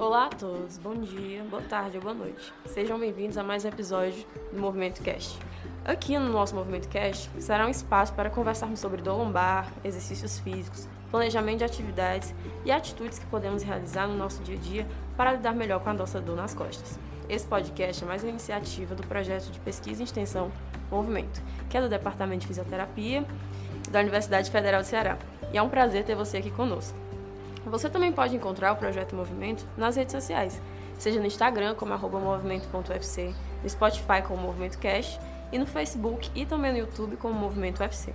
Olá a todos, bom dia, boa tarde ou boa noite. Sejam bem-vindos a mais um episódio do Movimento Cast. Aqui no nosso Movimento Cast será um espaço para conversarmos sobre dor lombar, exercícios físicos, planejamento de atividades e atitudes que podemos realizar no nosso dia a dia para lidar melhor com a nossa dor nas costas. Esse podcast é mais uma iniciativa do projeto de pesquisa e extensão Movimento, que é do Departamento de Fisioterapia da Universidade Federal do Ceará. E é um prazer ter você aqui conosco. Você também pode encontrar o Projeto Movimento nas redes sociais, seja no Instagram como movimento.ufc, no Spotify como Movimento Cash e no Facebook e também no YouTube como Movimento UFC.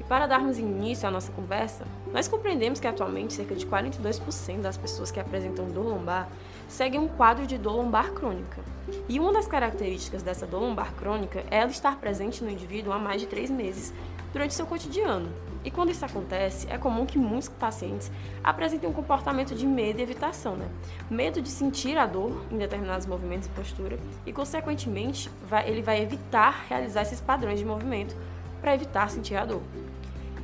E para darmos início à nossa conversa, nós compreendemos que atualmente cerca de 42% das pessoas que apresentam dor lombar seguem um quadro de dor lombar crônica. E uma das características dessa dor lombar crônica é ela estar presente no indivíduo há mais de três meses durante seu cotidiano. E quando isso acontece, é comum que muitos pacientes apresentem um comportamento de medo e evitação, né? Medo de sentir a dor em determinados movimentos e postura e, consequentemente, vai, ele vai evitar realizar esses padrões de movimento para evitar sentir a dor.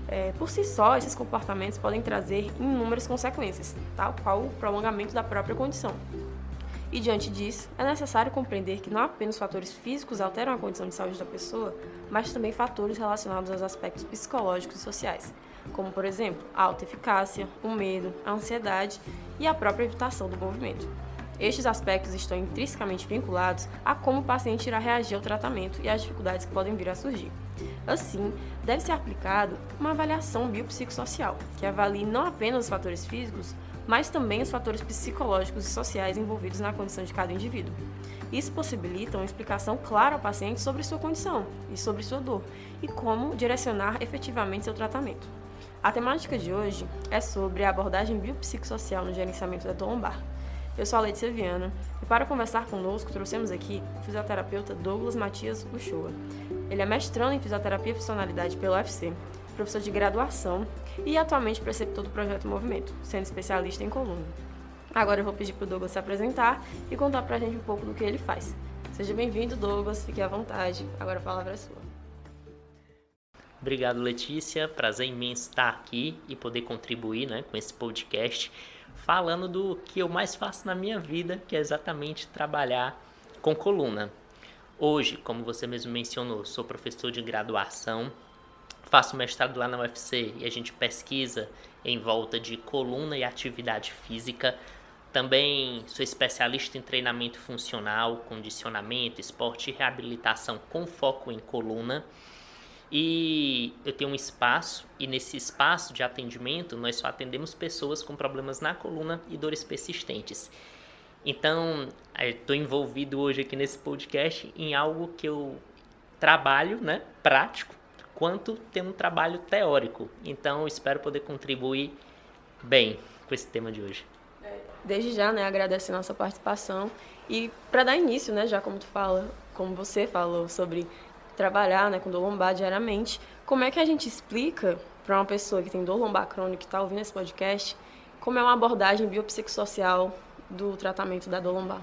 É, por si só, esses comportamentos podem trazer inúmeras consequências, tal qual o prolongamento da própria condição. E diante disso, é necessário compreender que não apenas fatores físicos alteram a condição de saúde da pessoa, mas também fatores relacionados aos aspectos psicológicos e sociais, como, por exemplo, a alta eficácia, o medo, a ansiedade e a própria evitação do movimento. Estes aspectos estão intrinsecamente vinculados a como o paciente irá reagir ao tratamento e às dificuldades que podem vir a surgir. Assim, deve ser aplicado uma avaliação biopsicossocial, que avalie não apenas os fatores físicos, mas também os fatores psicológicos e sociais envolvidos na condição de cada indivíduo. Isso possibilita uma explicação clara ao paciente sobre sua condição e sobre sua dor e como direcionar efetivamente seu tratamento. A temática de hoje é sobre a abordagem biopsicossocial no gerenciamento da dor lombar. Eu sou a Letícia Viana e para conversar conosco trouxemos aqui o fisioterapeuta Douglas Matias Uchoa. Ele é mestrando em fisioterapia e funcionalidade pelo UFC, professor de graduação e atualmente preceptor do projeto Movimento, sendo especialista em coluna. Agora eu vou pedir para o Douglas se apresentar e contar para a gente um pouco do que ele faz. Seja bem-vindo, Douglas, fique à vontade. Agora a palavra é sua. Obrigado, Letícia. Prazer imenso estar aqui e poder contribuir né, com esse podcast falando do que eu mais faço na minha vida, que é exatamente trabalhar com coluna. Hoje, como você mesmo mencionou, sou professor de graduação, faço mestrado lá na UFC e a gente pesquisa em volta de coluna e atividade física. Também sou especialista em treinamento funcional, condicionamento, esporte e reabilitação com foco em coluna. E eu tenho um espaço, e nesse espaço de atendimento nós só atendemos pessoas com problemas na coluna e dores persistentes. Então, estou envolvido hoje aqui nesse podcast em algo que eu trabalho, né, prático, quanto tem um trabalho teórico. Então, espero poder contribuir bem com esse tema de hoje. Desde já, né, agradecer a nossa participação e para dar início, né, já como tu fala, como você falou sobre trabalhar né, com dor lombar diariamente, como é que a gente explica para uma pessoa que tem dor lombar crônica que está ouvindo esse podcast, como é uma abordagem biopsicossocial do tratamento da dor lombar?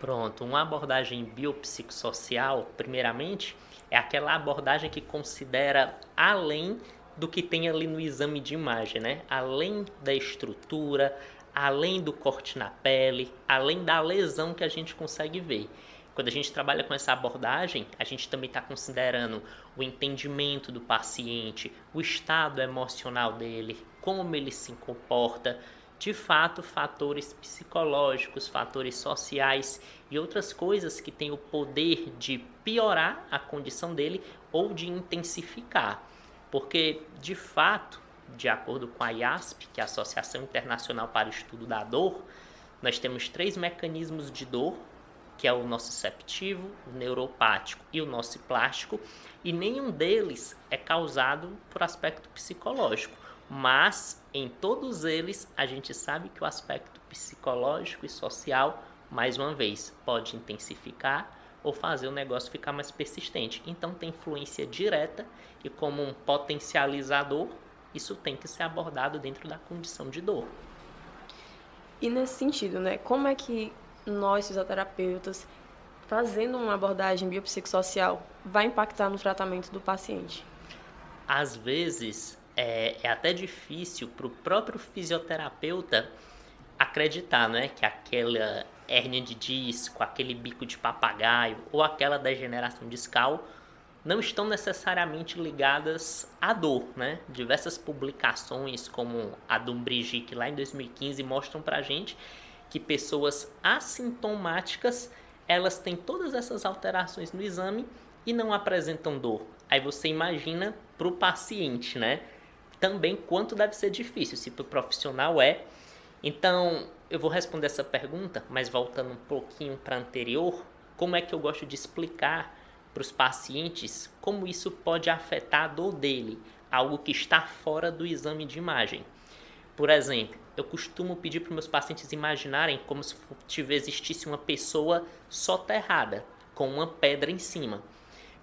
Pronto, uma abordagem biopsicossocial, primeiramente, é aquela abordagem que considera além do que tem ali no exame de imagem, né? Além da estrutura, além do corte na pele, além da lesão que a gente consegue ver. Quando a gente trabalha com essa abordagem, a gente também está considerando o entendimento do paciente, o estado emocional dele, como ele se comporta, de fato, fatores psicológicos, fatores sociais e outras coisas que têm o poder de piorar a condição dele ou de intensificar. Porque, de fato, de acordo com a IASP, que é a Associação Internacional para o Estudo da Dor, nós temos três mecanismos de dor que é o nociceptivo, o neuropático e o nociplástico, e nenhum deles é causado por aspecto psicológico. Mas em todos eles a gente sabe que o aspecto psicológico e social, mais uma vez, pode intensificar ou fazer o negócio ficar mais persistente. Então tem influência direta e como um potencializador, isso tem que ser abordado dentro da condição de dor. E nesse sentido, né, como é que nós, fisioterapeutas, fazendo uma abordagem biopsicossocial, vai impactar no tratamento do paciente? Às vezes, é, é até difícil para o próprio fisioterapeuta acreditar, né, que aquela hérnia de disco, aquele bico de papagaio ou aquela degeneração discal não estão necessariamente ligadas à dor, né? Diversas publicações, como a do Brigitte lá em 2015, mostram pra gente que pessoas assintomáticas, elas têm todas essas alterações no exame e não apresentam dor. Aí você imagina para o paciente, né? Também quanto deve ser difícil, se para o profissional é. Então, eu vou responder essa pergunta, mas voltando um pouquinho para anterior, como é que eu gosto de explicar para os pacientes como isso pode afetar a dor dele, algo que está fora do exame de imagem. Por exemplo, eu costumo pedir para meus pacientes imaginarem como se existisse uma pessoa soterrada, com uma pedra em cima.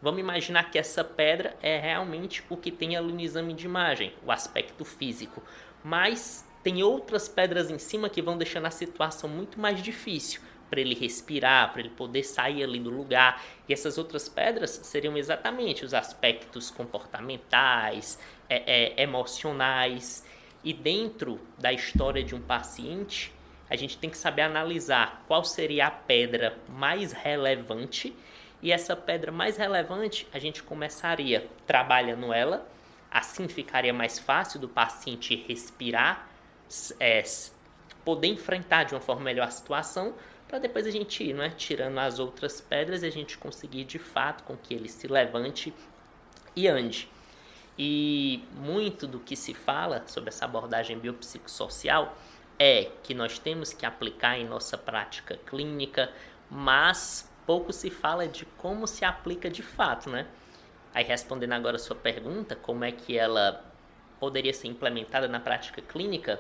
Vamos imaginar que essa pedra é realmente o que tem ali no exame de imagem, o aspecto físico. Mas tem outras pedras em cima que vão deixando a situação muito mais difícil para ele respirar, para ele poder sair ali do lugar. E essas outras pedras seriam exatamente os aspectos comportamentais, é, é, emocionais. E dentro da história de um paciente, a gente tem que saber analisar qual seria a pedra mais relevante. E essa pedra mais relevante, a gente começaria trabalhando ela, assim ficaria mais fácil do paciente respirar, é, poder enfrentar de uma forma melhor a situação, para depois a gente ir, é? tirando as outras pedras e a gente conseguir de fato com que ele se levante e ande. E muito do que se fala sobre essa abordagem biopsicossocial é que nós temos que aplicar em nossa prática clínica, mas pouco se fala de como se aplica de fato, né? Aí respondendo agora a sua pergunta, como é que ela poderia ser implementada na prática clínica,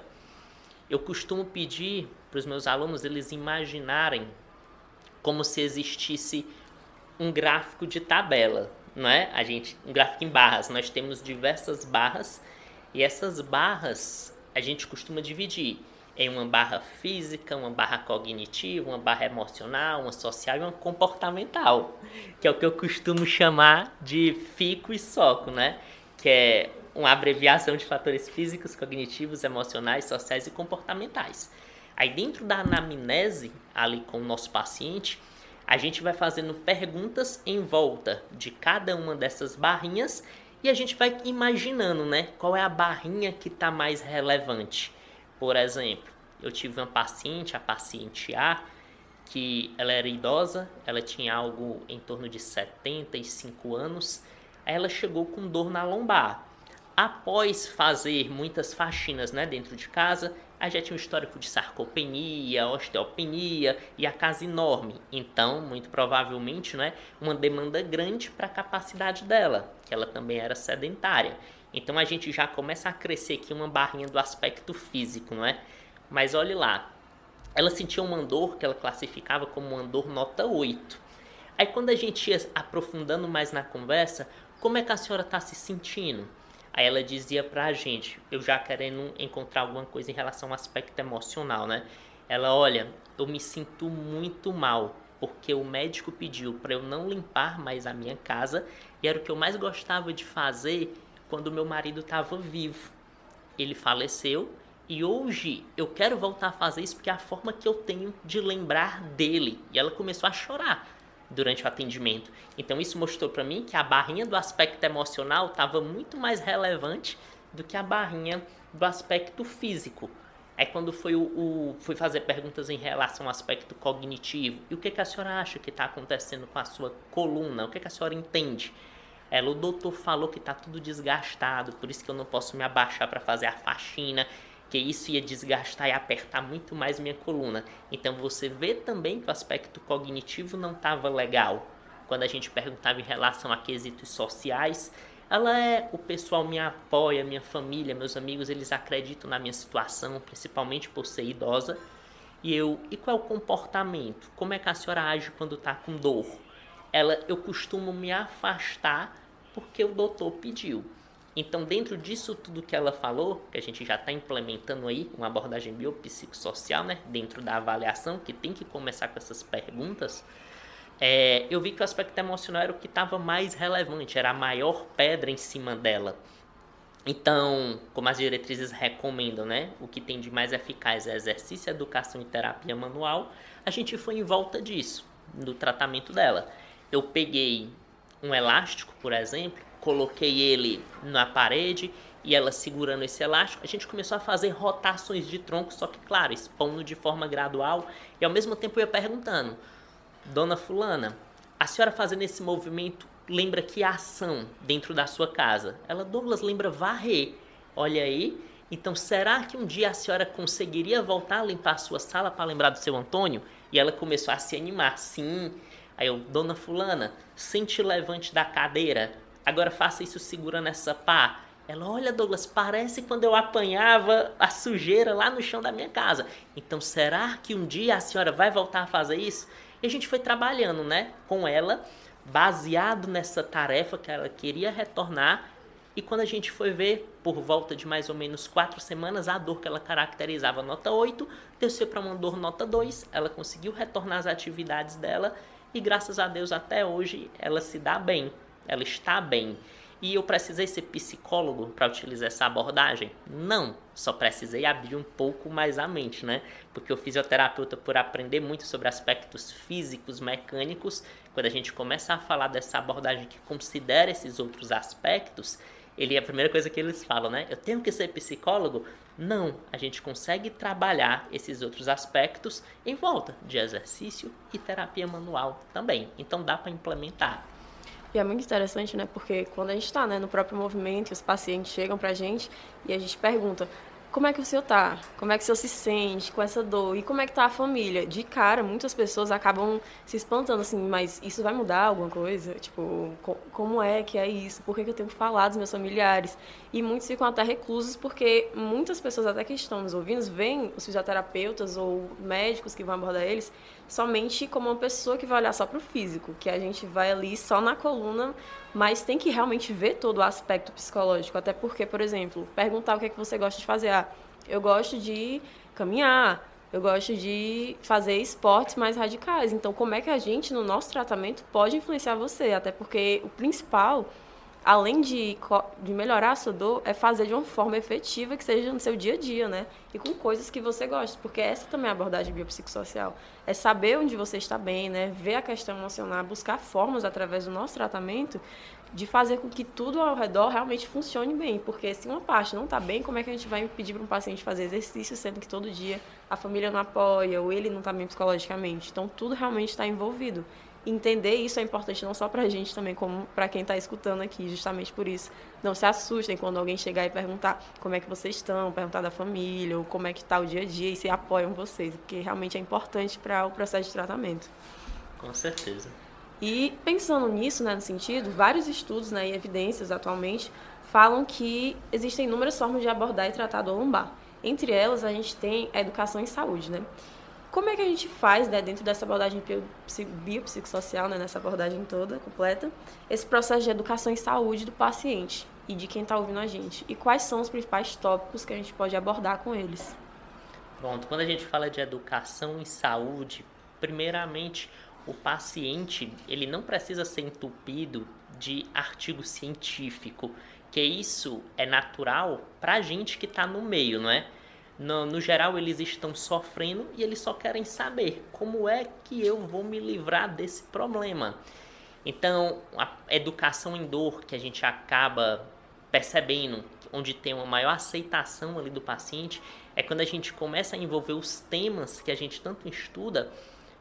eu costumo pedir para os meus alunos eles imaginarem como se existisse um gráfico de tabela, não é? A gente, um gráfico em barras. Nós temos diversas barras e essas barras a gente costuma dividir em uma barra física, uma barra cognitiva, uma barra emocional, uma social e uma comportamental, que é o que eu costumo chamar de fico e soco, né? Que é uma abreviação de fatores físicos, cognitivos, emocionais, sociais e comportamentais. Aí dentro da anamnese, ali com o nosso paciente, a gente vai fazendo perguntas em volta de cada uma dessas barrinhas e a gente vai imaginando, né, qual é a barrinha que está mais relevante. Por exemplo, eu tive uma paciente, a paciente A, que ela era idosa, ela tinha algo em torno de 75 anos, ela chegou com dor na lombar após fazer muitas faxinas né, dentro de casa, a já tinha um histórico de sarcopenia, osteopenia e a casa enorme. Então, muito provavelmente, né, uma demanda grande para a capacidade dela, que ela também era sedentária. Então, a gente já começa a crescer aqui uma barrinha do aspecto físico, não é? Mas olhe lá, ela sentia uma dor que ela classificava como uma dor nota 8. Aí, quando a gente ia aprofundando mais na conversa, como é que a senhora está se sentindo? Aí ela dizia pra gente, eu já querendo encontrar alguma coisa em relação ao aspecto emocional, né? Ela, olha, eu me sinto muito mal, porque o médico pediu para eu não limpar mais a minha casa e era o que eu mais gostava de fazer quando meu marido estava vivo. Ele faleceu e hoje eu quero voltar a fazer isso porque é a forma que eu tenho de lembrar dele. E ela começou a chorar durante o atendimento. Então isso mostrou para mim que a barrinha do aspecto emocional estava muito mais relevante do que a barrinha do aspecto físico. É quando foi, o, o, fui fazer perguntas em relação ao aspecto cognitivo. E o que, que a senhora acha que está acontecendo com a sua coluna? O que, que a senhora entende? Ela, o doutor falou que está tudo desgastado, por isso que eu não posso me abaixar para fazer a faxina que isso ia desgastar e apertar muito mais minha coluna. Então você vê também que o aspecto cognitivo não estava legal. Quando a gente perguntava em relação a quesitos sociais, ela é o pessoal me apoia, minha família, meus amigos, eles acreditam na minha situação, principalmente por ser idosa. E eu, e qual é o comportamento? Como é que a senhora age quando está com dor? Ela, eu costumo me afastar porque o doutor pediu. Então, dentro disso tudo que ela falou, que a gente já está implementando aí uma abordagem biopsicossocial, né, dentro da avaliação, que tem que começar com essas perguntas, é, eu vi que o aspecto emocional era o que estava mais relevante, era a maior pedra em cima dela. Então, como as diretrizes recomendam, né? O que tem de mais eficaz é exercício, educação e terapia manual. A gente foi em volta disso, no tratamento dela. Eu peguei um elástico, por exemplo, coloquei ele na parede e ela segurando esse elástico, a gente começou a fazer rotações de tronco, só que, claro, expondo de forma gradual e ao mesmo tempo eu ia perguntando, Dona Fulana, a senhora fazendo esse movimento lembra que ação dentro da sua casa? Ela, Douglas, lembra varrer. Olha aí. Então, será que um dia a senhora conseguiria voltar a limpar a sua sala para lembrar do seu Antônio? E ela começou a se animar. Sim. Aí eu, Dona Fulana, sente levante da cadeira. Agora faça isso segurando essa pá. Ela, olha, Douglas, parece quando eu apanhava a sujeira lá no chão da minha casa. Então, será que um dia a senhora vai voltar a fazer isso? E a gente foi trabalhando, né, com ela baseado nessa tarefa que ela queria retornar. E quando a gente foi ver, por volta de mais ou menos quatro semanas, a dor que ela caracterizava nota 8 desceu para uma dor nota 2. Ela conseguiu retornar às atividades dela e, graças a Deus, até hoje ela se dá bem, ela está bem. E eu precisei ser psicólogo para utilizar essa abordagem? Não, só precisei abrir um pouco mais a mente, né? Porque o fisioterapeuta, por aprender muito sobre aspectos físicos, mecânicos, quando a gente começa a falar dessa abordagem que considera esses outros aspectos, ele é a primeira coisa que eles falam, né? Eu tenho que ser psicólogo? Não, a gente consegue trabalhar esses outros aspectos em volta de exercício e terapia manual também. Então dá para implementar. E é muito interessante, né? Porque quando a gente está né, no próprio movimento, os pacientes chegam para a gente e a gente pergunta como é que o senhor tá? Como é que o senhor se sente com essa dor? E como é que tá a família? De cara, muitas pessoas acabam se espantando assim, mas isso vai mudar alguma coisa? Tipo, co como é que é isso? Por que, que eu tenho que falar dos meus familiares? E muitos ficam até reclusos porque muitas pessoas até que estão nos ouvindo veem os fisioterapeutas ou médicos que vão abordar eles somente como uma pessoa que vai olhar só para o físico, que a gente vai ali só na coluna, mas tem que realmente ver todo o aspecto psicológico, até porque, por exemplo, perguntar o que é que você gosta de fazer. Ah, eu gosto de caminhar, eu gosto de fazer esportes mais radicais. Então, como é que a gente, no nosso tratamento, pode influenciar você? Até porque o principal além de, de melhorar a sua dor, é fazer de uma forma efetiva que seja no seu dia a dia, né? E com coisas que você gosta, porque essa também é a abordagem biopsicossocial. É saber onde você está bem, né? Ver a questão emocional, buscar formas através do nosso tratamento de fazer com que tudo ao redor realmente funcione bem. Porque se uma parte não está bem, como é que a gente vai pedir para um paciente fazer exercício, sendo que todo dia a família não apoia ou ele não está bem psicologicamente? Então, tudo realmente está envolvido entender isso é importante não só para a gente também, como para quem está escutando aqui, justamente por isso. Não se assustem quando alguém chegar e perguntar como é que vocês estão, perguntar da família, ou como é que está o dia a dia, e se apoiam vocês, porque realmente é importante para o processo de tratamento. Com certeza. E pensando nisso, né, no sentido, vários estudos né, e evidências atualmente falam que existem inúmeras formas de abordar e tratar do lombar. Entre elas, a gente tem a educação em saúde, né? Como é que a gente faz, né, dentro dessa abordagem biopsicossocial, né, nessa abordagem toda, completa, esse processo de educação em saúde do paciente e de quem está ouvindo a gente? E quais são os principais tópicos que a gente pode abordar com eles? Pronto, quando a gente fala de educação em saúde, primeiramente, o paciente, ele não precisa ser entupido de artigo científico, que isso é natural para a gente que está no meio, não é? No, no geral, eles estão sofrendo e eles só querem saber como é que eu vou me livrar desse problema. Então, a educação em dor que a gente acaba percebendo, onde tem uma maior aceitação ali do paciente, é quando a gente começa a envolver os temas que a gente tanto estuda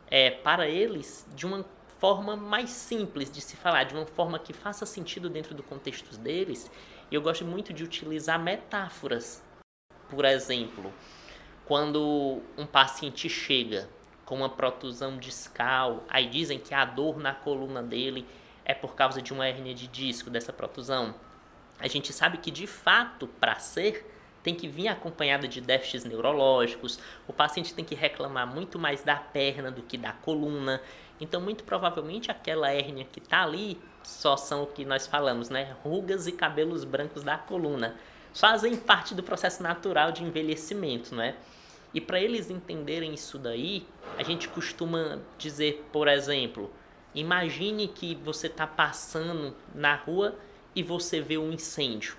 é, para eles de uma forma mais simples de se falar, de uma forma que faça sentido dentro do contexto deles. E eu gosto muito de utilizar metáforas por exemplo, quando um paciente chega com uma protusão discal, aí dizem que a dor na coluna dele é por causa de uma hérnia de disco dessa protusão. A gente sabe que de fato, para ser, tem que vir acompanhada de déficits neurológicos, o paciente tem que reclamar muito mais da perna do que da coluna. Então, muito provavelmente, aquela hérnia que está ali só são o que nós falamos, né? Rugas e cabelos brancos da coluna fazem parte do processo natural de envelhecimento, não é? E para eles entenderem isso daí, a gente costuma dizer, por exemplo, imagine que você está passando na rua e você vê um incêndio.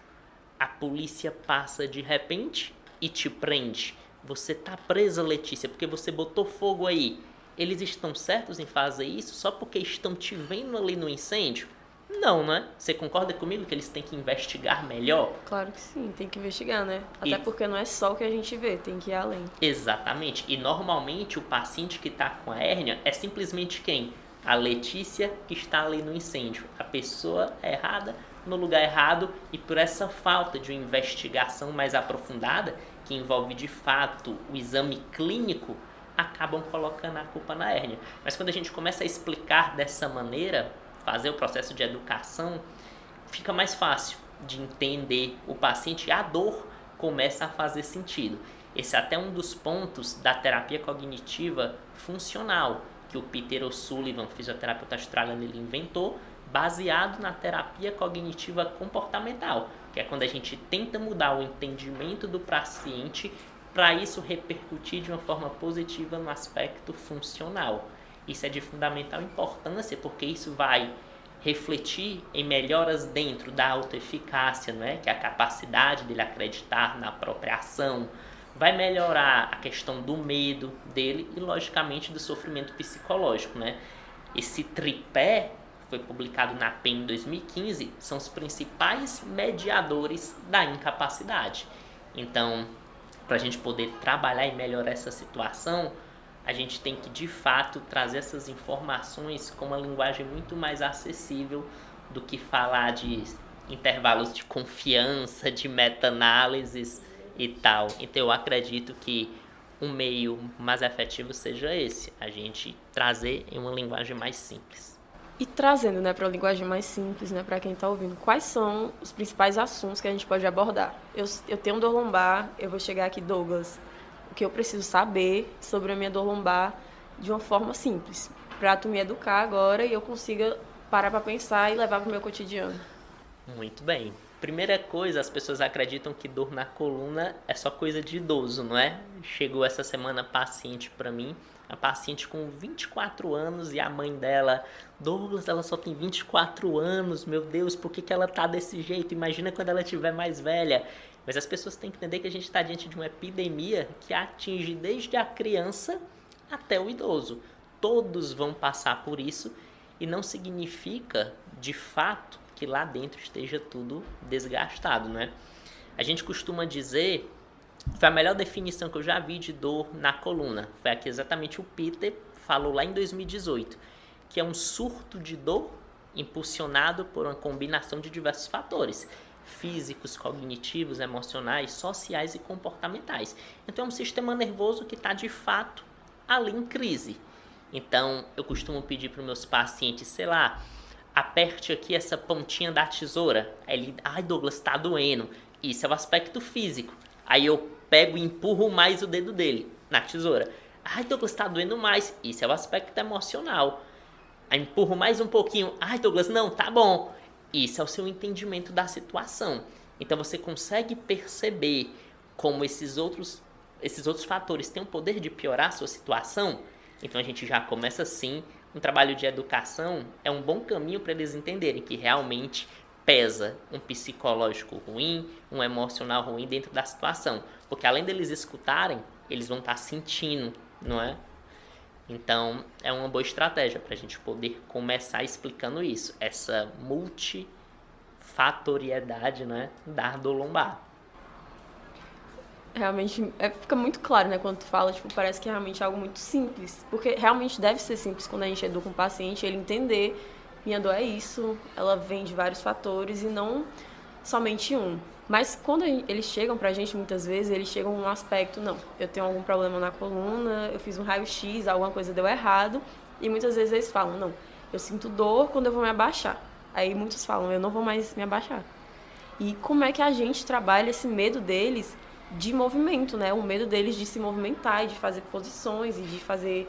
a polícia passa de repente e te prende. Você tá presa, Letícia, porque você botou fogo aí. Eles estão certos em fazer isso só porque estão te vendo ali no incêndio? Não, né? Você concorda comigo que eles têm que investigar melhor? Claro que sim, tem que investigar, né? Até e... porque não é só o que a gente vê, tem que ir além. Exatamente. E normalmente o paciente que está com a hérnia é simplesmente quem? A Letícia que está ali no incêndio. A pessoa errada no lugar errado e por essa falta de uma investigação mais aprofundada, que envolve de fato o exame clínico, acabam colocando a culpa na hérnia. Mas quando a gente começa a explicar dessa maneira, fazer o processo de educação, fica mais fácil de entender o paciente e a dor começa a fazer sentido. Esse é até um dos pontos da terapia cognitiva funcional que o Peter O'Sullivan, fisioterapeuta australiano, ele inventou, baseado na terapia cognitiva comportamental, que é quando a gente tenta mudar o entendimento do paciente para isso repercutir de uma forma positiva no aspecto funcional. Isso é de fundamental importância porque isso vai refletir em melhoras dentro da autoeficácia, não é? que é a capacidade dele acreditar na própria ação, vai melhorar a questão do medo dele e, logicamente, do sofrimento psicológico. Né? Esse tripé foi publicado na PEN em 2015 são os principais mediadores da incapacidade. Então, para a gente poder trabalhar e melhorar essa situação, a gente tem que de fato trazer essas informações com uma linguagem muito mais acessível do que falar de intervalos de confiança, de meta-análises e tal. Então eu acredito que um meio mais efetivo seja esse, a gente trazer em uma linguagem mais simples. E trazendo né, para uma linguagem mais simples, né, para quem está ouvindo, quais são os principais assuntos que a gente pode abordar? Eu, eu tenho dor lombar, eu vou chegar aqui, Douglas, o que eu preciso saber sobre a minha dor lombar de uma forma simples, para tu me educar agora e eu consiga parar para pensar e levar para o meu cotidiano. Muito bem. Primeira coisa, as pessoas acreditam que dor na coluna é só coisa de idoso, não é? Chegou essa semana paciente para mim, a paciente com 24 anos e a mãe dela, Douglas, ela só tem 24 anos, meu Deus, por que, que ela tá desse jeito? Imagina quando ela tiver mais velha. Mas as pessoas têm que entender que a gente está diante de uma epidemia que atinge desde a criança até o idoso. Todos vão passar por isso e não significa, de fato, que lá dentro esteja tudo desgastado, né? A gente costuma dizer, foi a melhor definição que eu já vi de dor na coluna. Foi aqui exatamente o Peter falou lá em 2018, que é um surto de dor impulsionado por uma combinação de diversos fatores físicos, cognitivos, emocionais, sociais e comportamentais. Então é um sistema nervoso que está de fato ali em crise. Então eu costumo pedir para os meus pacientes, sei lá, aperte aqui essa pontinha da tesoura. Aí ele, ai Douglas, está doendo. Isso é o aspecto físico. Aí eu pego e empurro mais o dedo dele na tesoura. Ai Douglas, está doendo mais. Isso é o aspecto emocional. Aí empurro mais um pouquinho. Ai Douglas, não, tá bom. Isso é o seu entendimento da situação. Então você consegue perceber como esses outros, esses outros fatores têm o poder de piorar a sua situação. Então a gente já começa assim. Um trabalho de educação é um bom caminho para eles entenderem que realmente pesa um psicológico ruim, um emocional ruim dentro da situação. Porque além deles escutarem, eles vão estar sentindo, não é? Então, é uma boa estratégia para a gente poder começar explicando isso, essa multifatoriedade né, da dor lombar. Realmente, é, fica muito claro, né, quando tu fala, tipo, parece que é realmente algo muito simples, porque realmente deve ser simples quando a gente educa um paciente, ele entender, minha dor é isso, ela vem de vários fatores e não somente um. Mas quando eles chegam pra gente, muitas vezes, eles chegam num aspecto, não, eu tenho algum problema na coluna, eu fiz um raio-x, alguma coisa deu errado, e muitas vezes eles falam, não, eu sinto dor quando eu vou me abaixar. Aí muitos falam, eu não vou mais me abaixar. E como é que a gente trabalha esse medo deles de movimento, né? O medo deles de se movimentar e de fazer posições e de fazer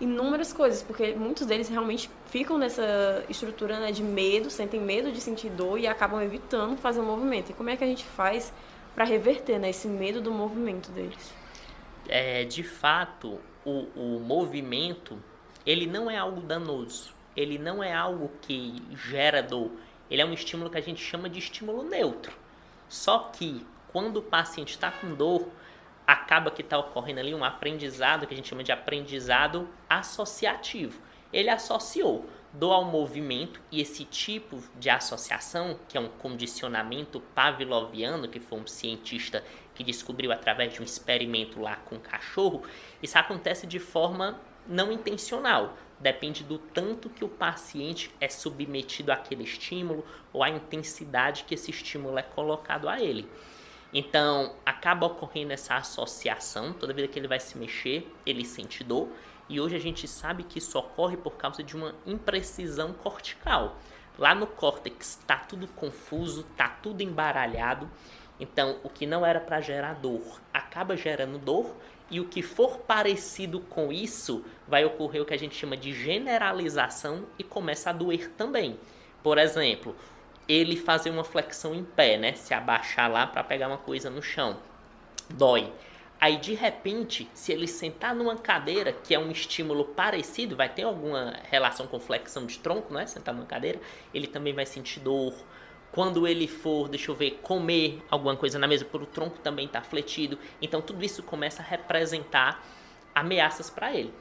inúmeras coisas, porque muitos deles realmente ficam nessa estrutura né, de medo, sentem medo de sentir dor e acabam evitando fazer o um movimento. E como é que a gente faz para reverter né, esse medo do movimento deles? É, de fato, o, o movimento ele não é algo danoso, ele não é algo que gera dor, ele é um estímulo que a gente chama de estímulo neutro. Só que quando o paciente está com dor, acaba que está ocorrendo ali um aprendizado que a gente chama de aprendizado associativo. Ele associou dor ao movimento e esse tipo de associação, que é um condicionamento pavloviano, que foi um cientista que descobriu através de um experimento lá com um cachorro, isso acontece de forma não intencional. Depende do tanto que o paciente é submetido àquele estímulo ou à intensidade que esse estímulo é colocado a ele. Então, acaba ocorrendo essa associação, toda vez que ele vai se mexer, ele sente dor, e hoje a gente sabe que isso ocorre por causa de uma imprecisão cortical. Lá no córtex está tudo confuso, está tudo embaralhado, então o que não era para gerar dor acaba gerando dor, e o que for parecido com isso vai ocorrer o que a gente chama de generalização e começa a doer também. Por exemplo, ele fazer uma flexão em pé, né? Se abaixar lá para pegar uma coisa no chão. Dói. Aí de repente, se ele sentar numa cadeira, que é um estímulo parecido, vai ter alguma relação com flexão de tronco, né? Sentar numa cadeira, ele também vai sentir dor. Quando ele for, deixa eu ver, comer alguma coisa na mesa, por o tronco também está fletido. Então tudo isso começa a representar ameaças para ele.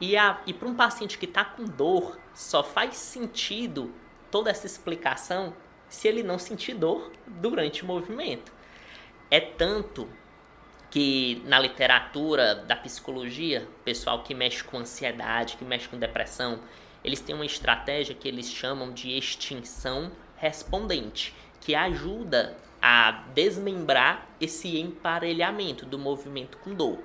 E, e para um paciente que está com dor, só faz sentido toda essa explicação se ele não sentir dor durante o movimento. É tanto que na literatura da psicologia, pessoal que mexe com ansiedade, que mexe com depressão, eles têm uma estratégia que eles chamam de extinção respondente, que ajuda a desmembrar esse emparelhamento do movimento com dor.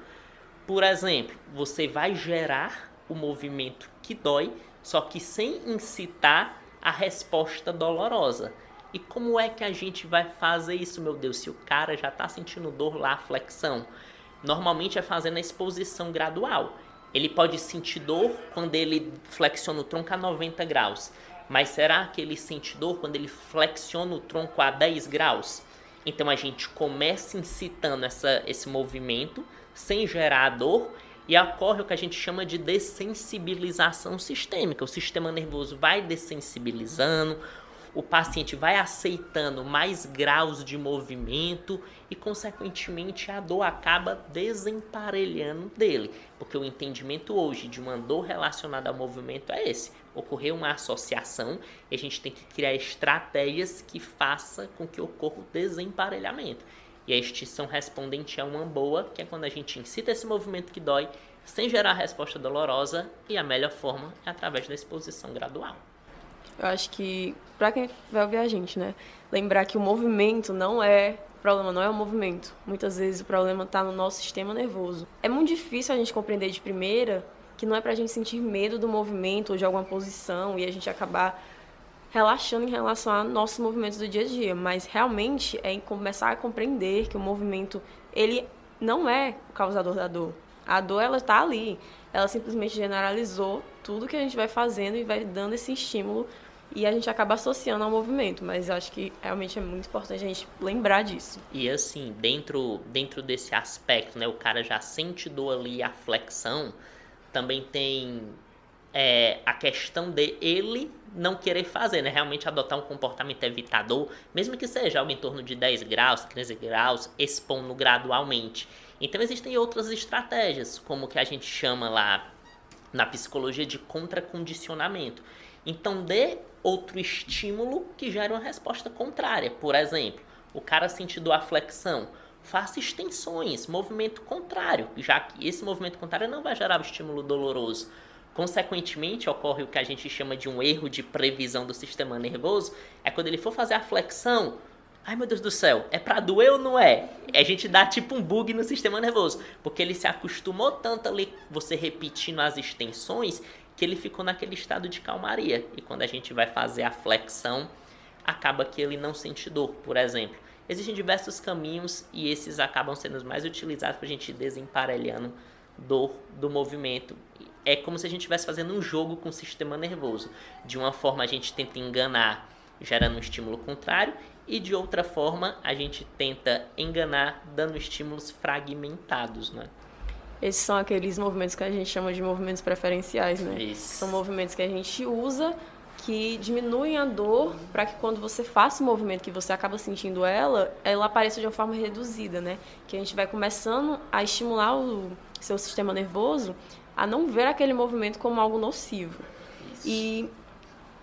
Por exemplo, você vai gerar o movimento que dói, só que sem incitar a resposta dolorosa. E como é que a gente vai fazer isso, meu Deus, se o cara já está sentindo dor lá, flexão? Normalmente é fazendo a exposição gradual. Ele pode sentir dor quando ele flexiona o tronco a 90 graus. Mas será que ele sente dor quando ele flexiona o tronco a 10 graus? Então a gente começa incitando essa, esse movimento sem gerar dor e ocorre o que a gente chama de dessensibilização sistêmica. O sistema nervoso vai dessensibilizando, o paciente vai aceitando mais graus de movimento e, consequentemente, a dor acaba desemparelhando dele. Porque o entendimento hoje de uma dor relacionada ao movimento é esse: ocorreu uma associação e a gente tem que criar estratégias que faça com que ocorra o desemparelhamento. E a extinção respondente é uma boa, que é quando a gente incita esse movimento que dói sem gerar resposta dolorosa e a melhor forma é através da exposição gradual. Eu acho que, para quem vai ouvir a gente, né? Lembrar que o movimento não é. O problema não é o movimento. Muitas vezes o problema está no nosso sistema nervoso. É muito difícil a gente compreender de primeira que não é para a gente sentir medo do movimento ou de alguma posição e a gente acabar relaxando em relação a nossos movimentos do dia a dia, mas realmente é começar a compreender que o movimento ele não é o causador da dor. A dor ela está ali. Ela simplesmente generalizou tudo que a gente vai fazendo e vai dando esse estímulo e a gente acaba associando ao movimento, mas eu acho que realmente é muito importante a gente lembrar disso. E assim, dentro, dentro desse aspecto, né, o cara já sente dor ali, a flexão, também tem é, a questão de ele não querer fazer, né? Realmente adotar um comportamento evitador, mesmo que seja algo em torno de 10 graus, 15 graus, expondo gradualmente. Então existem outras estratégias, como que a gente chama lá na psicologia de contracondicionamento. Então dê outro estímulo que gere uma resposta contrária. Por exemplo, o cara sentiu a flexão, faça extensões, movimento contrário, já que esse movimento contrário não vai gerar o estímulo doloroso. Consequentemente, ocorre o que a gente chama de um erro de previsão do sistema nervoso, é quando ele for fazer a flexão, ai meu Deus do céu, é para doer ou não é? A gente dá tipo um bug no sistema nervoso, porque ele se acostumou tanto ali você repetindo as extensões que ele ficou naquele estado de calmaria. E quando a gente vai fazer a flexão, acaba que ele não sente dor, por exemplo. Existem diversos caminhos e esses acabam sendo os mais utilizados para a gente ir desemparelhando dor do movimento. É como se a gente estivesse fazendo um jogo com o sistema nervoso. De uma forma a gente tenta enganar, gerando um estímulo contrário, e de outra forma a gente tenta enganar, dando estímulos fragmentados, né? Esses são aqueles movimentos que a gente chama de movimentos preferenciais, né? Isso. São movimentos que a gente usa que diminuem a dor para que quando você faça o movimento que você acaba sentindo ela, ela apareça de uma forma reduzida, né? Que a gente vai começando a estimular o seu sistema nervoso a não ver aquele movimento como algo nocivo. Isso. E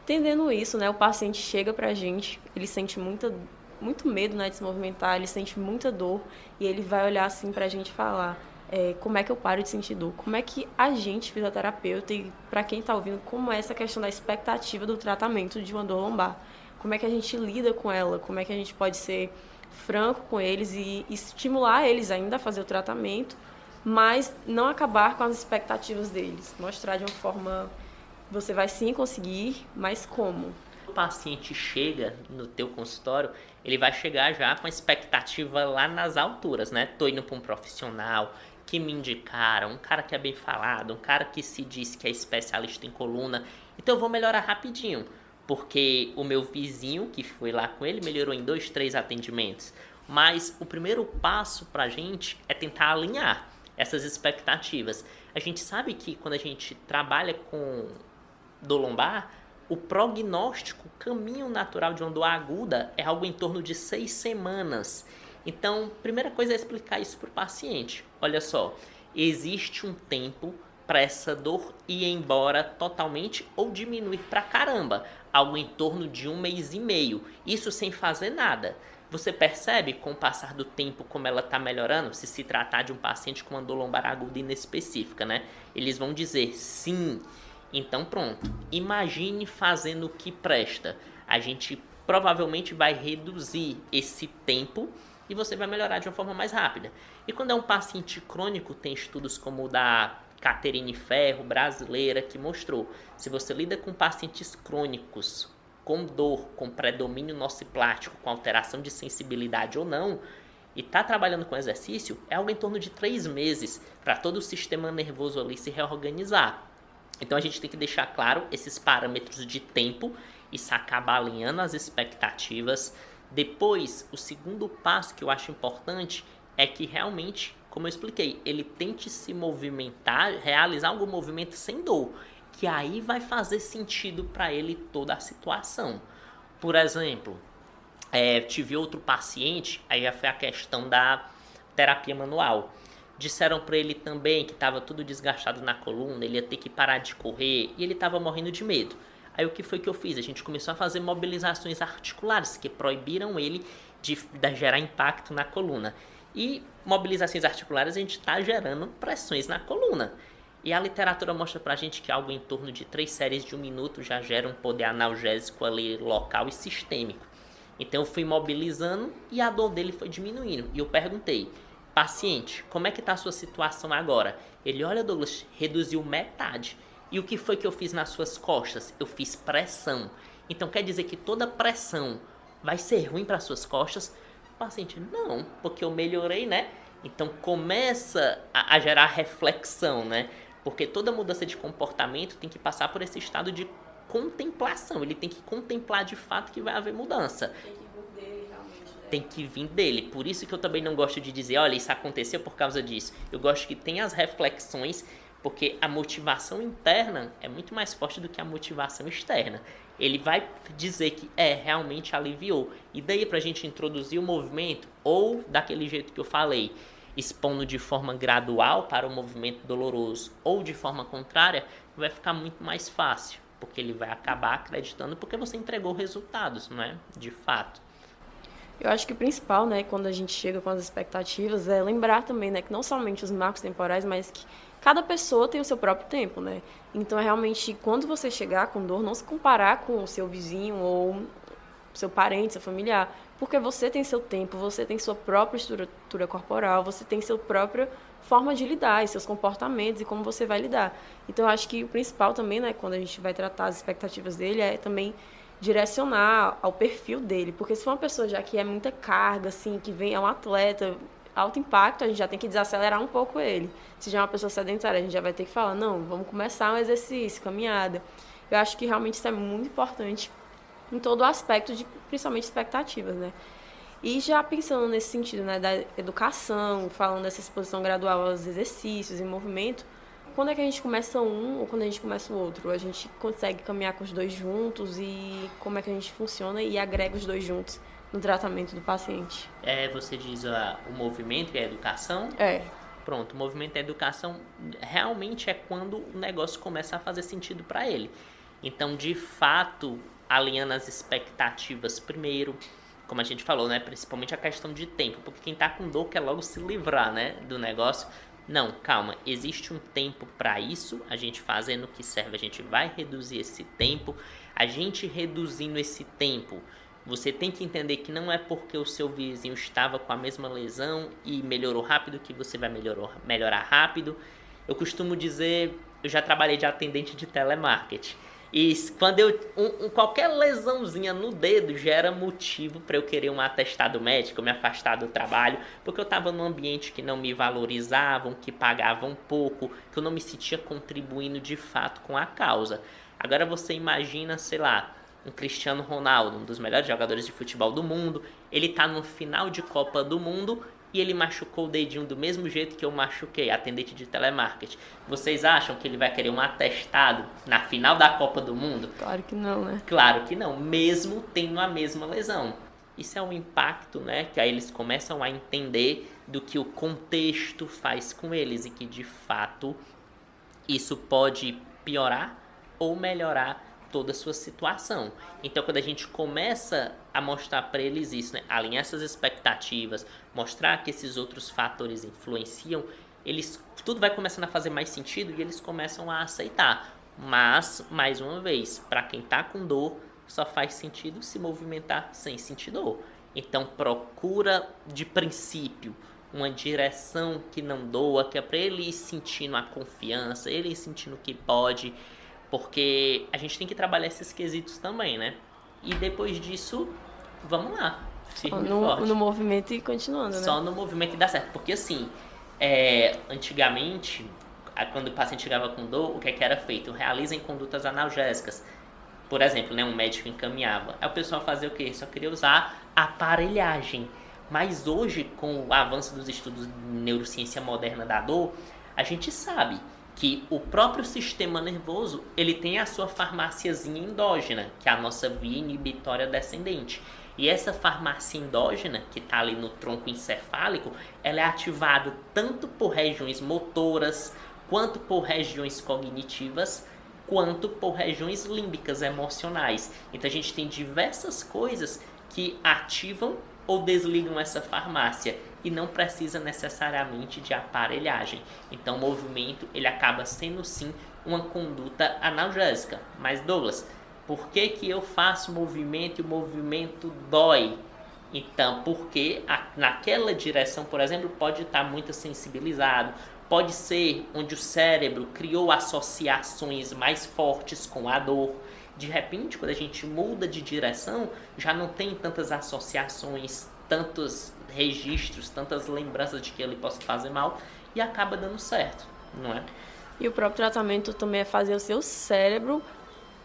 entendendo isso, né, o paciente chega para a gente, ele sente muita, muito medo né, de se movimentar, ele sente muita dor e ele vai olhar assim para a gente falar é, como é que eu paro de sentir dor? Como é que a gente, fisioterapeuta, e para quem está ouvindo, como é essa questão da expectativa do tratamento de uma dor lombar? Como é que a gente lida com ela? Como é que a gente pode ser franco com eles e estimular eles ainda a fazer o tratamento, mas não acabar com as expectativas deles? Mostrar de uma forma você vai sim conseguir, mas como? O paciente chega no teu consultório, ele vai chegar já com a expectativa lá nas alturas, né? Tô indo para um profissional que me indicaram, um cara que é bem falado, um cara que se diz que é especialista em coluna, então eu vou melhorar rapidinho, porque o meu vizinho que foi lá com ele melhorou em dois, três atendimentos. Mas o primeiro passo para a gente é tentar alinhar essas expectativas. A gente sabe que quando a gente trabalha com do lombar, o prognóstico, o caminho natural de uma dor aguda é algo em torno de seis semanas. Então, primeira coisa é explicar isso para o paciente. Olha só, existe um tempo para essa dor ir embora totalmente ou diminuir para caramba, algo em torno de um mês e meio. Isso sem fazer nada. Você percebe com o passar do tempo como ela está melhorando? Se se tratar de um paciente com uma dor lombar aguda inespecífica, né? Eles vão dizer sim então pronto, imagine fazendo o que presta. A gente provavelmente vai reduzir esse tempo e você vai melhorar de uma forma mais rápida. E quando é um paciente crônico, tem estudos como o da Caterine Ferro, brasileira, que mostrou, se você lida com pacientes crônicos com dor, com predomínio nociplático, com alteração de sensibilidade ou não, e está trabalhando com exercício, é algo em torno de três meses para todo o sistema nervoso ali se reorganizar. Então a gente tem que deixar claro esses parâmetros de tempo, isso acaba alinhando as expectativas. Depois, o segundo passo que eu acho importante é que realmente, como eu expliquei, ele tente se movimentar, realizar algum movimento sem dor, que aí vai fazer sentido para ele toda a situação. Por exemplo, é, tive outro paciente, aí já foi a questão da terapia manual. Disseram para ele também que estava tudo desgastado na coluna, ele ia ter que parar de correr e ele estava morrendo de medo. Aí o que foi que eu fiz? A gente começou a fazer mobilizações articulares que proibiram ele de, de gerar impacto na coluna. E mobilizações articulares a gente está gerando pressões na coluna. E a literatura mostra pra gente que algo em torno de três séries de um minuto já gera um poder analgésico ali local e sistêmico. Então eu fui mobilizando e a dor dele foi diminuindo. E eu perguntei: Paciente, como é que está a sua situação agora? Ele, olha Douglas, reduziu metade. E o que foi que eu fiz nas suas costas? Eu fiz pressão. Então quer dizer que toda pressão vai ser ruim para suas costas? O paciente, não, porque eu melhorei, né? Então começa a, a gerar reflexão, né? Porque toda mudança de comportamento tem que passar por esse estado de contemplação. Ele tem que contemplar de fato que vai haver mudança tem que vir dele. Por isso que eu também não gosto de dizer, olha, isso aconteceu por causa disso. Eu gosto que tenha as reflexões, porque a motivação interna é muito mais forte do que a motivação externa. Ele vai dizer que é, realmente aliviou. E daí pra gente introduzir o movimento, ou daquele jeito que eu falei, expondo de forma gradual para o movimento doloroso, ou de forma contrária, vai ficar muito mais fácil. Porque ele vai acabar acreditando porque você entregou resultados, não é? De fato. Eu acho que o principal, né, quando a gente chega com as expectativas, é lembrar também, né, que não somente os marcos temporais, mas que cada pessoa tem o seu próprio tempo, né? Então, é realmente, quando você chegar com dor, não se comparar com o seu vizinho ou seu parente, seu familiar, porque você tem seu tempo, você tem sua própria estrutura corporal, você tem sua própria forma de lidar, e seus comportamentos e como você vai lidar. Então, eu acho que o principal também, né, quando a gente vai tratar as expectativas dele, é também direcionar ao perfil dele. Porque se for uma pessoa já que é muita carga, assim, que vem, é um atleta, alto impacto, a gente já tem que desacelerar um pouco ele. Se já é uma pessoa sedentária, a gente já vai ter que falar, não, vamos começar um exercício, caminhada. Eu acho que realmente isso é muito importante em todo o aspecto de, principalmente, expectativas, né? E já pensando nesse sentido, né, da educação, falando dessa exposição gradual aos exercícios e movimento, quando é que a gente começa um ou quando a gente começa o outro? A gente consegue caminhar com os dois juntos e como é que a gente funciona e agrega os dois juntos no tratamento do paciente? É, você diz uh, o movimento e a educação? É. Pronto, o movimento e a educação realmente é quando o negócio começa a fazer sentido para ele. Então, de fato, alinhando as expectativas primeiro, como a gente falou, né? Principalmente a questão de tempo, porque quem tá com dor quer logo se livrar, né? Do negócio. Não, calma, existe um tempo para isso. A gente fazendo o que serve, a gente vai reduzir esse tempo. A gente reduzindo esse tempo, você tem que entender que não é porque o seu vizinho estava com a mesma lesão e melhorou rápido que você vai melhorar, melhorar rápido. Eu costumo dizer, eu já trabalhei de atendente de telemarketing. E quando eu. Um, um, qualquer lesãozinha no dedo já era motivo para eu querer um atestado médico, me afastar do trabalho, porque eu estava num ambiente que não me valorizavam, que pagavam pouco, que eu não me sentia contribuindo de fato com a causa. Agora você imagina, sei lá, um Cristiano Ronaldo, um dos melhores jogadores de futebol do mundo, ele está no final de Copa do Mundo e ele machucou o dedinho do mesmo jeito que eu machuquei, atendente de telemarketing. Vocês acham que ele vai querer um atestado na final da Copa do Mundo? Claro que não, né? Claro que não, mesmo tendo a mesma lesão. Isso é um impacto, né? Que aí eles começam a entender do que o contexto faz com eles e que de fato isso pode piorar ou melhorar toda a sua situação. Então, quando a gente começa a mostrar para eles isso, né, alinhar essas expectativas, mostrar que esses outros fatores influenciam, eles tudo vai começando a fazer mais sentido e eles começam a aceitar. Mas, mais uma vez, para quem está com dor, só faz sentido se movimentar sem sentir dor. Então, procura de princípio uma direção que não doa, que é para ele ir sentindo a confiança, ele ir sentindo que pode porque a gente tem que trabalhar esses quesitos também, né? E depois disso, vamos lá. Só no, no, movimento e continuando, né? Só no movimento e dá certo. Porque assim, é, antigamente, quando o paciente chegava com dor, o que, é que era feito? Realizem condutas analgésicas. Por exemplo, né, um médico encaminhava. Aí o pessoal fazia o quê? Só queria usar aparelhagem. Mas hoje, com o avanço dos estudos de neurociência moderna da dor, a gente sabe que o próprio sistema nervoso ele tem a sua farmáciazinha endógena, que é a nossa via inibitória descendente. E essa farmácia endógena, que está ali no tronco encefálico, ela é ativada tanto por regiões motoras, quanto por regiões cognitivas, quanto por regiões límbicas emocionais. Então a gente tem diversas coisas que ativam ou desligam essa farmácia e não precisa necessariamente de aparelhagem. Então, o movimento ele acaba sendo sim uma conduta analgésica. Mas Douglas, por que que eu faço movimento e o movimento dói? Então, porque a, naquela direção, por exemplo, pode estar muito sensibilizado, pode ser onde o cérebro criou associações mais fortes com a dor. De repente, quando a gente muda de direção, já não tem tantas associações, tantos registros, tantas lembranças de que ele possa fazer mal e acaba dando certo, não é? E o próprio tratamento também é fazer o seu cérebro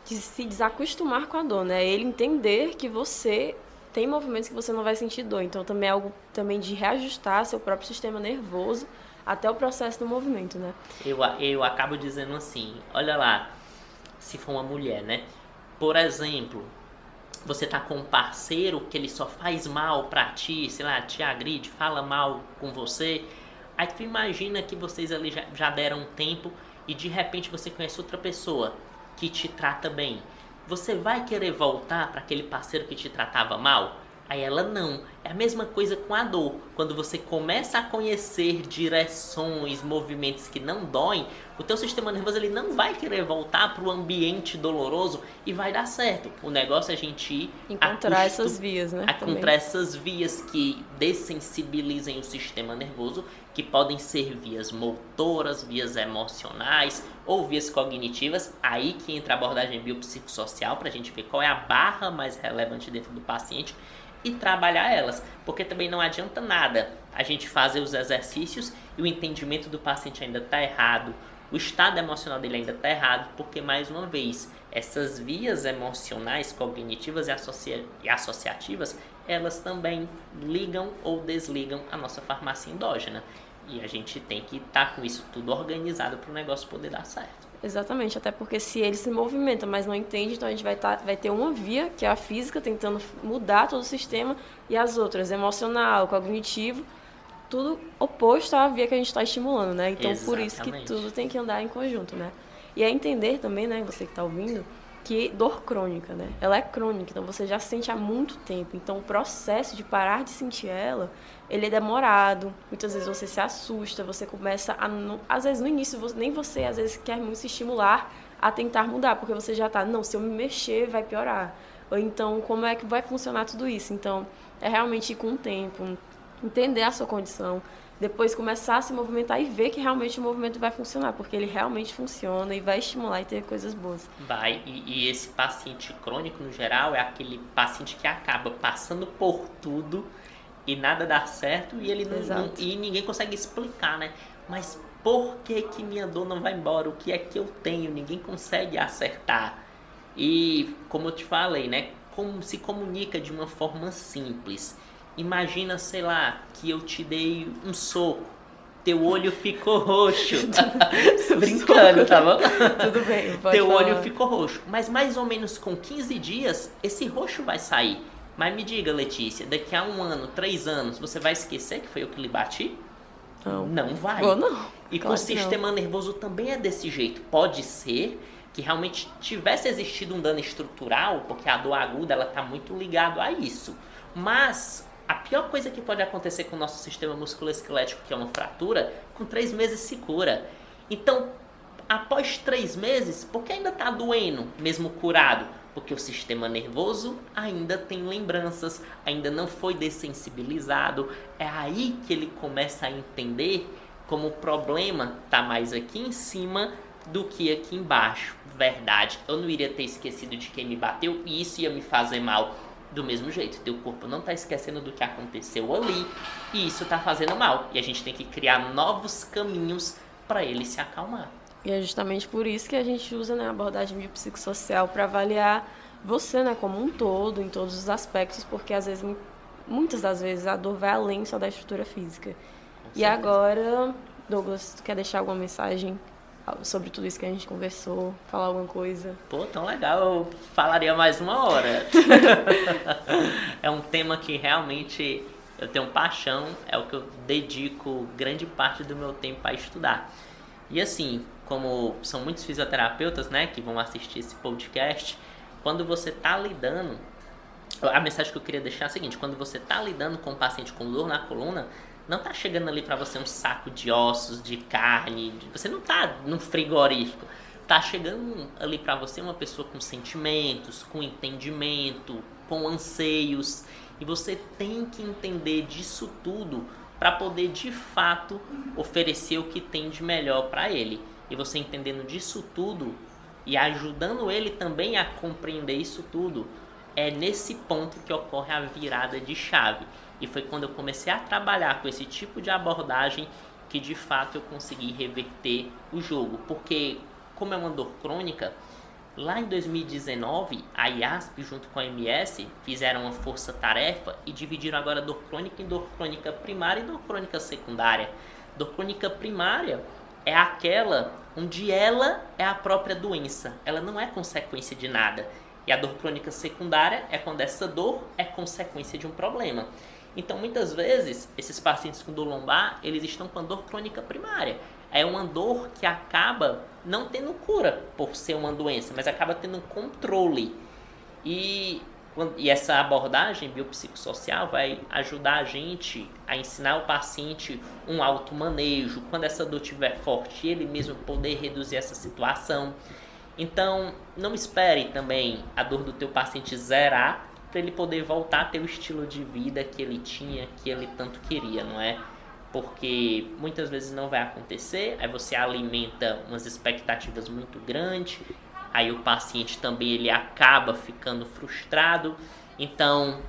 se desacostumar com a dor, né? Ele entender que você tem movimentos que você não vai sentir dor. Então também é algo também de reajustar seu próprio sistema nervoso até o processo do movimento, né? Eu, eu acabo dizendo assim, olha lá, se for uma mulher, né? Por exemplo, você tá com um parceiro que ele só faz mal pra ti, sei lá, te agride, fala mal com você. Aí tu imagina que vocês ali já, já deram um tempo e de repente você conhece outra pessoa que te trata bem. Você vai querer voltar para aquele parceiro que te tratava mal? Aí ela não. É a mesma coisa com a dor. Quando você começa a conhecer direções, movimentos que não doem, o teu sistema nervoso ele não vai querer voltar para o ambiente doloroso e vai dar certo. O negócio é a gente ir encontrar essas vias, né? Encontrar também. essas vias que dessensibilizem o sistema nervoso, que podem ser vias motoras, vias emocionais ou vias cognitivas. Aí que entra a abordagem biopsicossocial para a gente ver qual é a barra mais relevante dentro do paciente e trabalhar elas, porque também não adianta nada a gente fazer os exercícios e o entendimento do paciente ainda está errado, o estado emocional dele ainda está errado, porque mais uma vez essas vias emocionais, cognitivas e, associa e associativas, elas também ligam ou desligam a nossa farmácia endógena. E a gente tem que estar tá com isso tudo organizado para o negócio poder dar certo. Exatamente, até porque se ele se movimenta, mas não entende, então a gente vai, tá, vai ter uma via, que é a física, tentando mudar todo o sistema, e as outras, emocional, cognitivo, tudo oposto à via que a gente está estimulando, né? Então, Exatamente. por isso que tudo tem que andar em conjunto, né? E é entender também, né, você que está ouvindo, que dor crônica, né? Ela é crônica, então você já sente há muito tempo. Então o processo de parar de sentir ela, ele é demorado. Muitas vezes você se assusta, você começa a às vezes no início nem você às vezes quer muito se estimular a tentar mudar, porque você já tá, não, se eu me mexer vai piorar. Ou então como é que vai funcionar tudo isso? Então é realmente ir com o tempo, entender a sua condição, depois começar a se movimentar e ver que realmente o movimento vai funcionar, porque ele realmente funciona e vai estimular e ter coisas boas. Vai, e, e esse paciente crônico, no geral, é aquele paciente que acaba passando por tudo e nada dá certo e ele não, não, e ninguém consegue explicar, né? Mas por que que minha dor não vai embora? O que é que eu tenho? Ninguém consegue acertar. E como eu te falei, né? Como se comunica de uma forma simples. Imagina, sei lá, que eu te dei um soco. Teu olho ficou roxo. Brincando, tá bom? Tudo bem, pode Teu falar. olho ficou roxo. Mas mais ou menos com 15 dias, esse roxo vai sair. Mas me diga, Letícia, daqui a um ano, três anos, você vai esquecer que foi eu que lhe bati? Não. Não vai. Ou não. E claro com o sistema nervoso também é desse jeito. Pode ser que realmente tivesse existido um dano estrutural, porque a dor aguda ela está muito ligado a isso. Mas a pior coisa que pode acontecer com o nosso sistema musculoesquelético, que é uma fratura, com três meses se cura. Então, após três meses, por que ainda está doendo, mesmo curado? Porque o sistema nervoso ainda tem lembranças, ainda não foi dessensibilizado. É aí que ele começa a entender como o problema está mais aqui em cima do que aqui embaixo. Verdade, eu não iria ter esquecido de quem me bateu e isso ia me fazer mal do mesmo jeito. Teu corpo não está esquecendo do que aconteceu ali e isso está fazendo mal. E a gente tem que criar novos caminhos para ele se acalmar. E é justamente por isso que a gente usa né, a abordagem biopsicossocial para avaliar você né, como um todo, em todos os aspectos, porque às vezes, muitas das vezes, a dor vai além só da estrutura física. E agora, Douglas, tu quer deixar alguma mensagem sobre tudo isso que a gente conversou, falar alguma coisa. Pô, tão legal, eu falaria mais uma hora. é um tema que realmente eu tenho paixão, é o que eu dedico grande parte do meu tempo a estudar. E assim, como são muitos fisioterapeutas, né, que vão assistir esse podcast, quando você tá lidando, a mensagem que eu queria deixar é a seguinte, quando você tá lidando com um paciente com dor na coluna, não tá chegando ali para você um saco de ossos, de carne, você não tá num frigorífico. Tá chegando ali para você uma pessoa com sentimentos, com entendimento, com anseios, e você tem que entender disso tudo para poder de fato oferecer o que tem de melhor para ele. E você entendendo disso tudo e ajudando ele também a compreender isso tudo, é nesse ponto que ocorre a virada de chave. E foi quando eu comecei a trabalhar com esse tipo de abordagem que de fato eu consegui reverter o jogo. Porque, como é uma dor crônica, lá em 2019 a IASP junto com a MS fizeram uma força-tarefa e dividiram agora dor crônica em dor crônica primária e dor crônica secundária. Dor crônica primária é aquela onde ela é a própria doença, ela não é consequência de nada. E a dor crônica secundária é quando essa dor é consequência de um problema. Então, muitas vezes, esses pacientes com dor lombar, eles estão com a dor crônica primária. É uma dor que acaba não tendo cura por ser uma doença, mas acaba tendo um controle. E, e essa abordagem biopsicossocial vai ajudar a gente a ensinar o paciente um automanejo, quando essa dor estiver forte, ele mesmo poder reduzir essa situação. Então, não espere também a dor do teu paciente zerar para ele poder voltar a ter o estilo de vida que ele tinha, que ele tanto queria, não é? Porque muitas vezes não vai acontecer, aí você alimenta umas expectativas muito grandes, aí o paciente também ele acaba ficando frustrado. Então,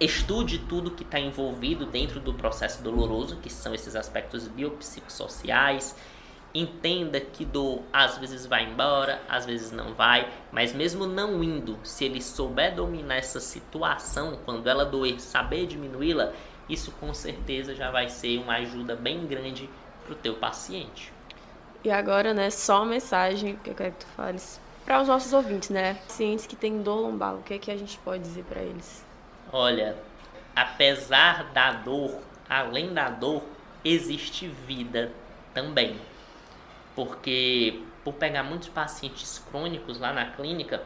estude tudo que está envolvido dentro do processo doloroso, que são esses aspectos biopsicossociais, entenda que dor às vezes vai embora, às vezes não vai, mas mesmo não indo, se ele souber dominar essa situação, quando ela doer, saber diminuí-la, isso com certeza já vai ser uma ajuda bem grande para o teu paciente. E agora, né, só uma mensagem que eu quero que tu fales para os nossos ouvintes, né, pacientes que têm dor lombar, o que é que a gente pode dizer para eles? Olha, apesar da dor, além da dor, existe vida também. Porque por pegar muitos pacientes crônicos lá na clínica,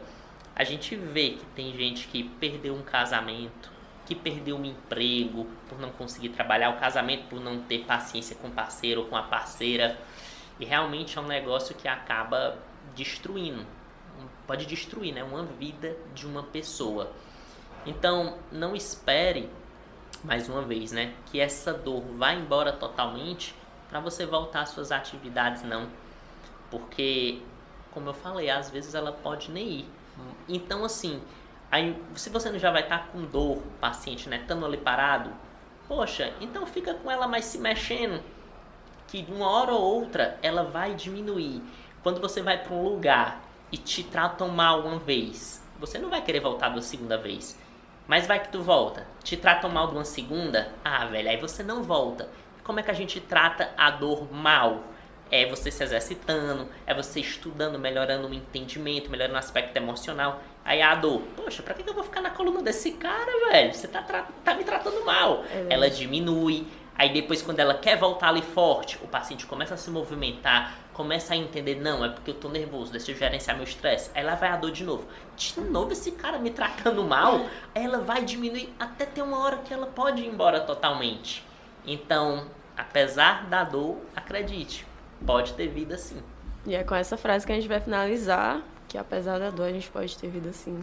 a gente vê que tem gente que perdeu um casamento, que perdeu um emprego por não conseguir trabalhar, o casamento por não ter paciência com o parceiro ou com a parceira. E realmente é um negócio que acaba destruindo, pode destruir né, uma vida de uma pessoa. Então, não espere, mais uma vez, né, que essa dor vá embora totalmente para você voltar às suas atividades, não. Porque, como eu falei, às vezes ela pode nem ir. Então, assim, aí, se você já vai estar tá com dor, paciente, né, estando ali parado, poxa, então fica com ela mais se mexendo, que de uma hora ou outra ela vai diminuir. Quando você vai para um lugar e te tratam mal uma vez, você não vai querer voltar da segunda vez. Mas vai que tu volta. Te tratam mal de uma segunda? Ah, velho, aí você não volta. Como é que a gente trata a dor mal? É você se exercitando, é você estudando, melhorando o entendimento, melhorando o aspecto emocional. Aí a dor, poxa, pra que eu vou ficar na coluna desse cara, velho? Você tá, tá me tratando mal. É ela diminui. Aí depois, quando ela quer voltar ali forte, o paciente começa a se movimentar, começa a entender, não, é porque eu tô nervoso, deixa eu gerenciar meu estresse. Aí lá vai a dor de novo. De novo esse cara me tratando mal, ela vai diminuir até ter uma hora que ela pode ir embora totalmente. Então, apesar da dor, acredite, pode ter vida sim. E é com essa frase que a gente vai finalizar, que apesar da dor a gente pode ter vida sim.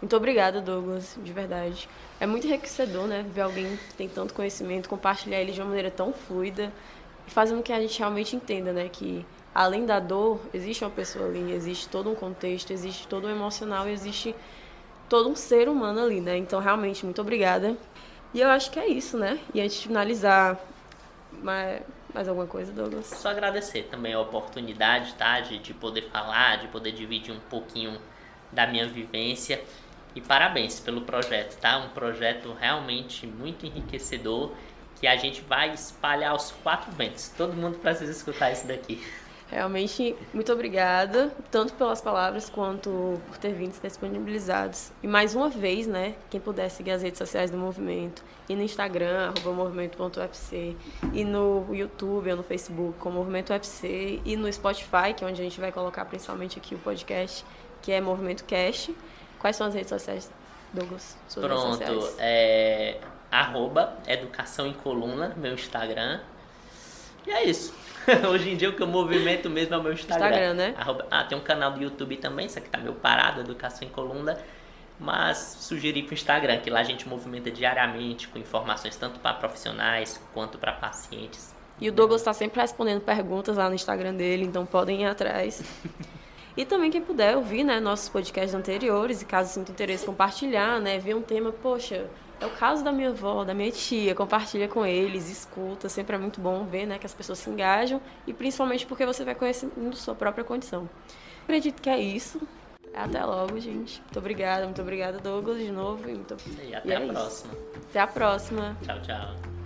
Muito obrigada, Douglas, de verdade. É muito enriquecedor, né, ver alguém que tem tanto conhecimento, compartilhar ele de uma maneira tão fluida e fazendo que a gente realmente entenda, né, que além da dor, existe uma pessoa ali, existe todo um contexto, existe todo um emocional, existe todo um ser humano ali, né? Então, realmente, muito obrigada. E eu acho que é isso, né? E antes de finalizar, mais, mais alguma coisa, Douglas? Só agradecer também a oportunidade, tá? De, de poder falar, de poder dividir um pouquinho da minha vivência. E parabéns pelo projeto, tá? Um projeto realmente muito enriquecedor que a gente vai espalhar aos quatro ventos. Todo mundo precisa escutar isso daqui. Realmente, muito obrigada, tanto pelas palavras quanto por ter vindo ser disponibilizados. E mais uma vez, né, quem puder seguir as redes sociais do movimento, e no Instagram, arroba movimento.ufc, e no YouTube ou no Facebook com Movimento UFC, e no Spotify, que é onde a gente vai colocar principalmente aqui o podcast, que é Movimento Cast. Quais são as redes sociais, Douglas? Suas Pronto, é arroba Educação em Coluna, meu Instagram. E é isso. Hoje em dia o que eu movimento mesmo é o meu Instagram. Instagram, né? Ah, tem um canal do YouTube também, isso aqui tá meio parado, Educação em Coluna. Mas sugeri pro Instagram, que lá a gente movimenta diariamente com informações tanto para profissionais quanto para pacientes. E o Douglas está sempre respondendo perguntas lá no Instagram dele, então podem ir atrás. E também quem puder ouvir, né, nossos podcasts anteriores e caso sinta interesse compartilhar, né, ver um tema, poxa, é o caso da minha avó, da minha tia, compartilha com eles, escuta, sempre é muito bom ver, né, que as pessoas se engajam e principalmente porque você vai conhecendo sua própria condição. Acredito que é isso. Até logo, gente. Muito obrigada, muito obrigada, Douglas, de novo. E, muito... e até e é a isso. próxima. Até a próxima. Tchau, tchau.